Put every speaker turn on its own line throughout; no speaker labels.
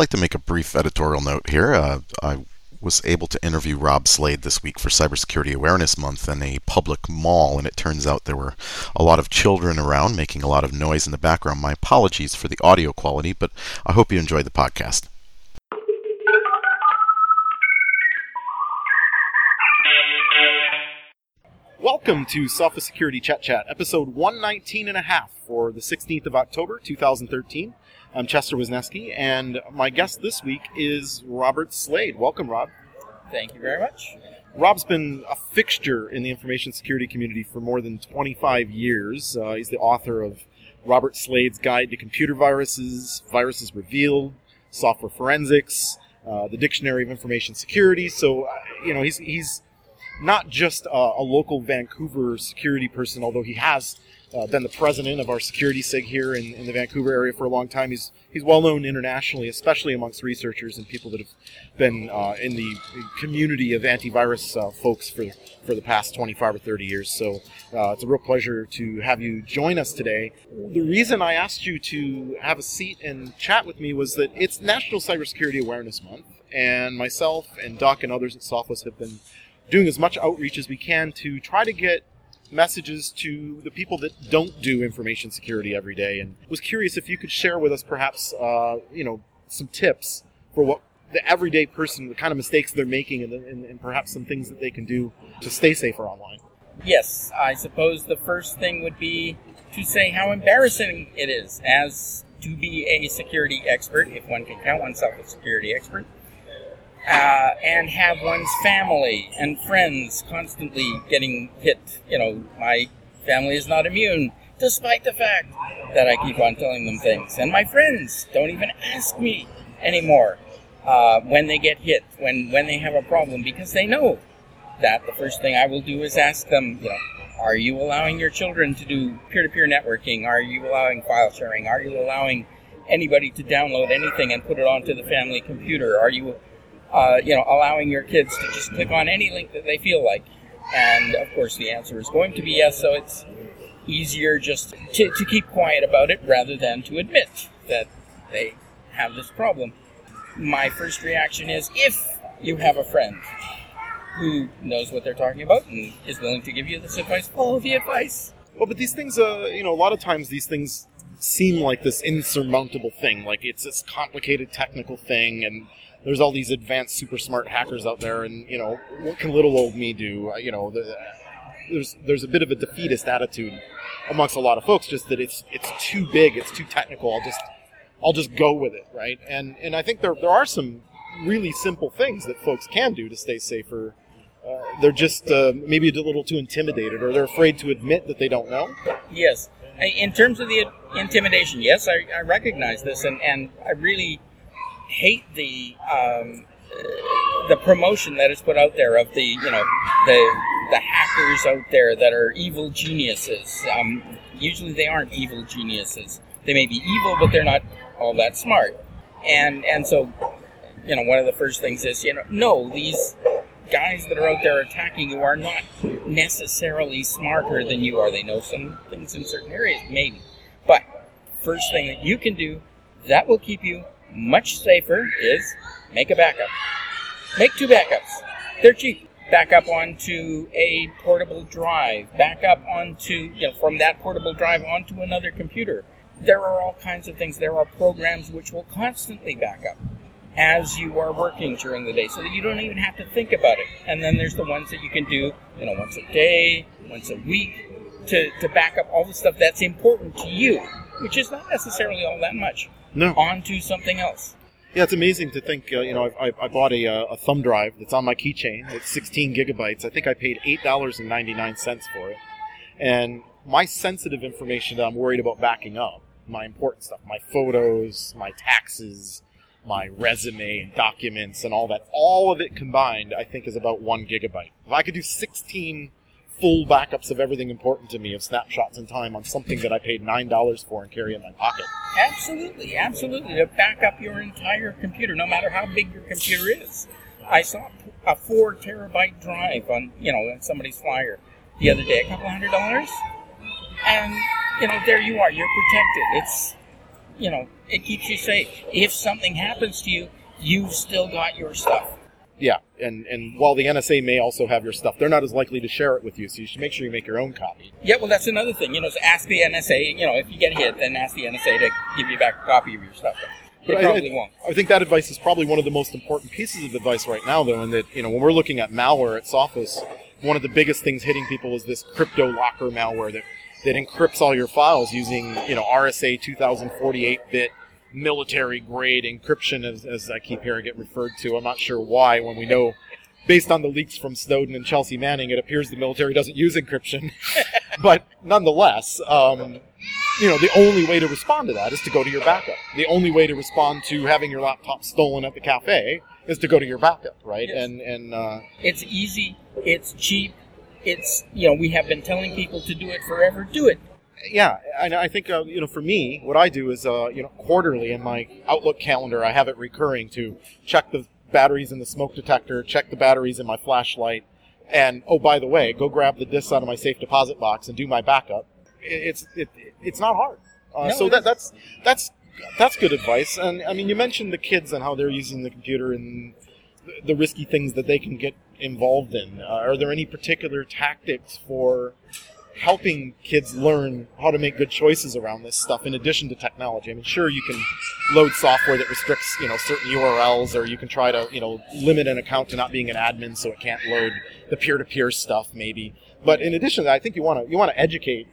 like to make a brief editorial note here. Uh, I was able to interview Rob Slade this week for Cybersecurity Awareness Month in a public mall, and it turns out there were a lot of children around making a lot of noise in the background. My apologies for the audio quality, but I hope you enjoyed the podcast.
Welcome to Sophos Security Chet Chat, episode 119 and a half for the 16th of October, 2013. I'm Chester Wisniewski, and my guest this week is Robert Slade. Welcome, Rob.
Thank you very much.
Rob's been a fixture in the information security community for more than 25 years. Uh, he's the author of Robert Slade's Guide to Computer Viruses, Viruses Revealed, Software Forensics, uh, the Dictionary of Information Security. So, uh, you know, he's he's not just a, a, local Vancouver security person, although he has uh, been the president of our security sig here in, in, the Vancouver area for a long time. He's he's well known internationally, especially amongst researchers and people that have been uh, in the community of antivirus uh, folks for for the past 25 or 30 years. So uh, it's a real pleasure to have you join us today. The reason I asked you to have a seat and chat with me was that it's National Cybersecurity Awareness Month, and myself and Doc and others at Sophos have been doing as much outreach as we can to try to get messages to the people that don't do information security every day and was curious if you could share with us perhaps uh, you know some tips for what the everyday person the kind of mistakes they're making and, and, and perhaps some things that they can do to stay safer online.
Yes i suppose the first thing would be to say how embarrassing it is as to be a security expert if one can count oneself a security expert uh, and have one's family and friends constantly getting hit. You know, my family is not immune, despite the fact that I keep on telling them things. And my friends don't even ask me anymore uh, when they get hit, when, when they have a problem, because they know that the first thing I will do is ask them, you know, are you allowing your children to do peer-to-peer networking? Are you allowing file sharing? Are you allowing anybody to download anything and put it onto the family computer? Are you uh, you know, allowing your kids to just click on any link that they feel like. And of course, the answer is going to be yes, so it's easier just to, to keep quiet about it rather than to admit that they have this problem. My first reaction is if you have a friend who knows what they're talking about and is willing to give you this advice, follow the advice.
Well, but these things, uh, you know, a lot of times these things seem like this insurmountable thing, like it's this complicated technical thing, and there's all these advanced, super smart hackers out there, and you know, what can little old me do? Uh, you know, the, there's there's a bit of a defeatist attitude amongst a lot of folks, just that it's it's too big, it's too technical. I'll just I'll just go with it, right? And and I think there there are some really simple things that folks can do to stay safer. They're just uh, maybe a little too intimidated, or they're afraid to admit that they don't know.
Yes, in terms of the intimidation, yes, I, I recognize this, and and I really hate the um, the promotion that is put out there of the you know the the hackers out there that are evil geniuses. Um, usually they aren't evil geniuses. They may be evil, but they're not all that smart. And and so you know one of the first things is you know no these guys that are out there attacking you are not necessarily smarter than you are. They know some things in certain areas, maybe. But first thing that you can do that will keep you much safer is make a backup. Make two backups. They're cheap. Back up onto a portable drive. Back up onto, you know, from that portable drive onto another computer. There are all kinds of things. There are programs which will constantly back up as you are working during the day so that you don't even have to think about it. And then there's the ones that you can do, you know, once a day, once a week to, to back up all the stuff that's important to you, which is not necessarily all that much
no.
onto something else.
Yeah, it's amazing to think. Uh, you know, I, I bought a, uh, a thumb drive that's on my keychain. It's 16 gigabytes. I think I paid eight dollars and 99 cents for it. And my sensitive information that I'm worried about backing up, my important stuff, my photos, my taxes, my resume, and documents, and all that, all of it combined, I think is about one gigabyte. If I could do 16 full backups of everything important to me of snapshots in time on something that I paid nine dollars for and carry in my pocket.
Absolutely, absolutely. To back up your entire computer, no matter how big your computer is. I saw a four terabyte drive on you know somebody's flyer the other day, a couple hundred dollars, and you know there you are, you're protected. It's you know, it keeps you safe. If something happens to you, you've still got your stuff.
Yeah, and and while the NSA may also have your stuff, they're not as likely to share it with you. So you should make sure you make your own copy.
Yeah, well, that's another thing. You know, so ask the NSA. You know, if you get hit, then ask the NSA to give you back a copy of your stuff. They
But I-
probably
I,
won't.
I think that advice is probably one of the most important pieces of advice right now, though, in that you know when we're looking at malware at Sophos, one of the biggest things hitting people is this CryptoLocker malware that that encrypts all your files using you know RSA 2048 bit military grade encryption, as, as I keep hearing it referred to. I'm not sure why when we know. Based on the leaks from Snowden and Chelsea Manning, it appears the military doesn't use encryption. but nonetheless, um, you know, the only way to respond to that is to go to your backup. The only way to respond to having your laptop stolen at the cafe is to go to your backup, right?
Yes.
And and uh,
It's easy. It's cheap. It's you know we have been telling people to do it forever. Do it.
yeah, and I think uh, you know, for me, what I do is uh, you know, quarterly in my Outlook calendar, I have it recurring to check the batteries in the smoke detector, check the batteries in my flashlight, and oh, by the way, go grab the discs out of my safe deposit box and do my backup. It's it, it's not hard. Uh,
No,
so that that's that's that's good advice. And I mean, you mentioned the kids and how they're using the computer and the risky things that they can get involved in. Uh, are there any particular tactics for helping kids learn how to make good choices around this stuff in addition to technology? I mean, sure, you can load software that restricts, you know, certain URLs, or you can try to, you know, limit an account to not being an admin so it can't load the peer-to-peer stuff, maybe. But in addition to that, I think you want to you want to educate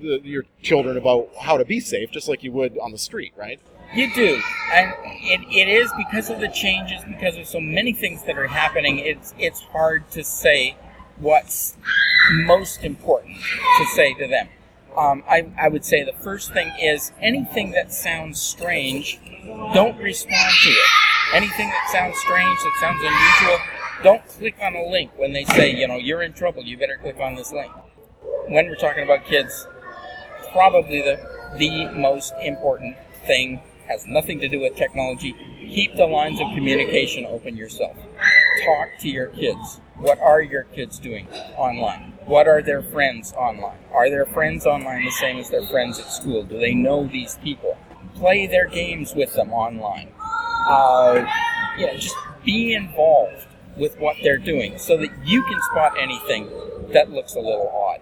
the, your children about how to be safe, just like you would on the street, right?
You do, and it, it is because of the changes, because of so many things that are happening. It's it's hard to say what's most important to say to them. Um, I, I would say the first thing is anything that sounds strange, don't respond to it. Anything that sounds strange, that sounds unusual, don't click on a link when they say, you know, you're in trouble, you better click on this link. When we're talking about kids, probably the the most important thing has nothing to do with technology. Keep the lines of communication open yourself. Talk to your kids. What are your kids doing online? What are their friends online? Are their friends online the same as their friends at school? Do they know these people? Play their games with them online. Uh, yeah, just be involved with what they're doing so that you can spot anything that looks a little odd.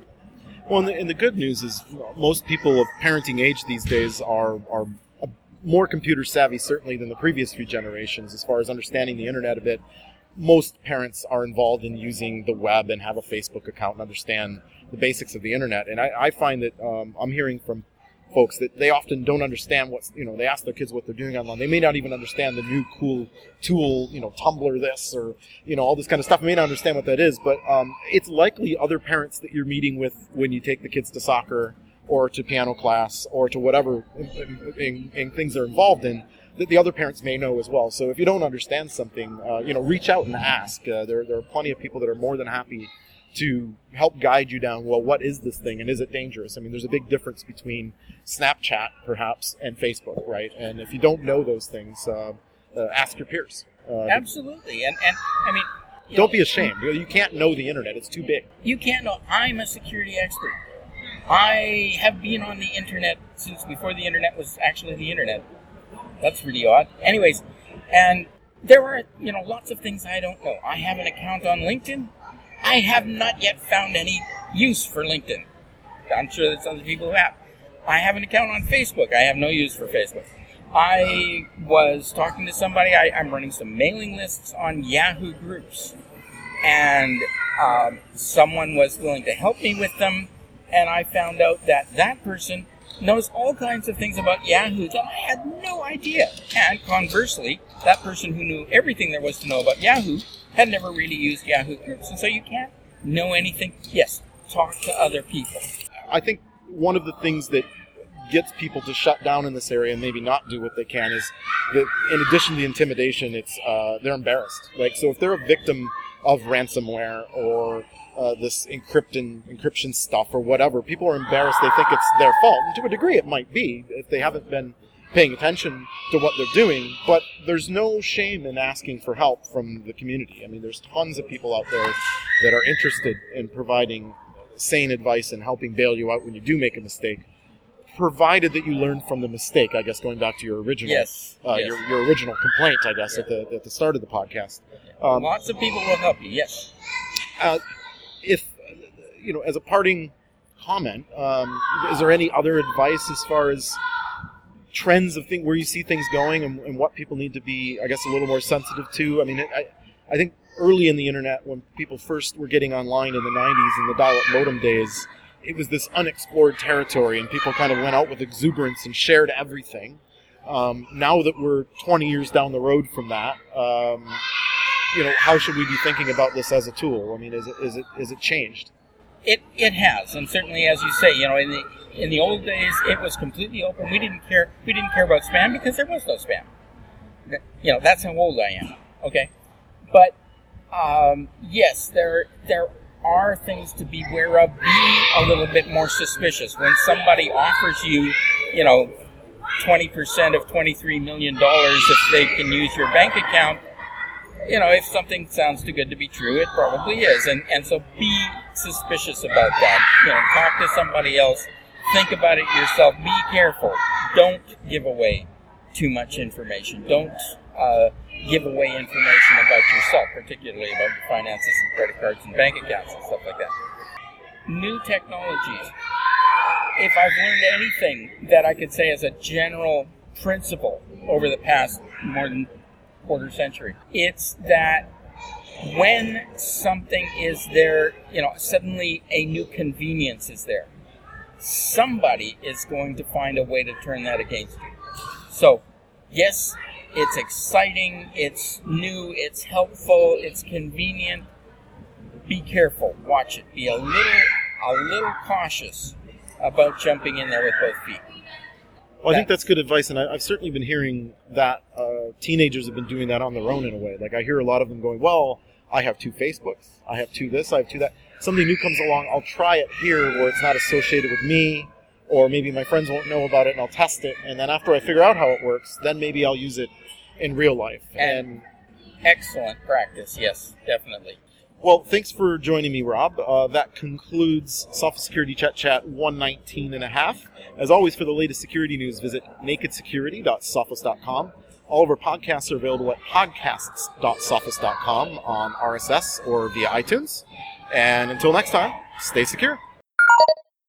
Well, and the, and the good news is most people of parenting age these days are are more computer savvy, certainly than the previous few generations, as far as understanding the internet a bit. Most parents are involved in using the web and have a Facebook account and understand the basics of the internet. And I, I find that um, I'm hearing from folks that they often don't understand what's you know they ask their kids what they're doing online. They may not even understand the new cool tool you know tumblr this or you know all this kind of stuff. They may not understand what that is but um, it's likely other parents that you're meeting with when you take the kids to soccer or to piano class or to whatever in, in, in things they're involved in that the other parents may know as well. So if you don't understand something uh, you know reach out and ask. Uh, there, there are plenty of people that are more than happy to help guide you down well what is this thing and is it dangerous i mean there's a big difference between snapchat perhaps and facebook right and if you don't know those things uh, uh, ask your peers uh,
Absolutely, and and I mean,
don't
know,
be ashamed you can't know the internet it's too big
You can't know. I'm a security expert. I have been on the internet since before the internet was actually the internet. That's really odd. Anyways, and there are you know lots of things I don't know. I have an account on LinkedIn. I have not yet found any use for LinkedIn. I'm sure there's other people who have. I have an account on Facebook. I have no use for Facebook. I was talking to somebody. I, I'm running some mailing lists on Yahoo groups, and um, someone was willing to help me with them. And I found out that that person knows all kinds of things about Yahoo that I had no idea. And conversely, that person who knew everything there was to know about Yahoo had never really used Yahoo groups. And so you can't know anything. Yes, talk to other people.
I think one of the things that gets people to shut down in this area and maybe not do what they can is that in addition to the intimidation, it's uh, they're embarrassed. Like so, if they're a victim of ransomware or uh, this encryption encryption stuff or whatever, people are embarrassed. They think it's their fault, and to a degree, it might be if they haven't been paying attention to what they're doing. But there's no shame in asking for help from the community. I mean, there's tons of people out there that are interested in providing sane advice and helping bail you out when you do make a mistake. provided that you learn from the mistake. I guess going back to your original,
Yes.
uh,
yes.
your, your original complaint, I guess at the at the start of the podcast. Um,
Lots of people will help you. Yes.
uh, if you know, as a parting comment, um, is there any other advice as far as trends of thing where you see things going and, and what people need to be, I guess, a little more sensitive to? I mean, I, I think early in the internet, when people first were getting online in the '90s and the dial-up modem days, it was this unexplored territory, and people kind of went out with exuberance and shared everything. Um, now that we're 20 years down the road from that, um, you know, how should we be thinking about this as a tool? I mean, is it is it is it changed?
It it has, and certainly as you say, you know, in the in the old days, it was completely open. We didn't care. We didn't care about spam because there was no spam. You know, that's how old I am. Okay, but um, yes, there there are things to be aware of. Be a little bit more suspicious when somebody offers you, you know, twenty percent of twenty three million dollars if they can use your bank account you know, if something sounds too good to be true, it probably is. And and so be suspicious about that. You know, talk to somebody else. Think about it yourself. Be careful. Don't give away too much information. Don't uh, give away information about yourself, particularly about your finances and credit cards and bank accounts and stuff like that. New technologies. If I've learned anything that I could say as a general principle over the past more than quarter century. It's that when something is there, you know, suddenly a new convenience is there. Somebody is going to find a way to turn that against you. So, yes, it's exciting, it's new, it's helpful, it's convenient. Be careful, watch it. Be a little a little cautious about jumping in there with both feet.
Well, I think that's good advice, and I, I've certainly been hearing that uh, teenagers have been doing that on their own in a way. Like I hear a lot of them going, "Well, I have two Facebooks, I have two this, I have two that." Something new comes along, I'll try it here where it's not associated with me, or maybe my friends won't know about it, and I'll test it, and then after I figure out how it works, then maybe I'll use it in real life.
And- Excellent practice, yes, definitely.
Well, thanks for joining me, Rob. Uh, that concludes Sophos Security Chet Chat 119 and a half. As always, for the latest security news, visit nakedsecurity.sophos.com. All of our podcasts are available at podcasts.sophos.com on RSS or via iTunes. And until next time, stay secure.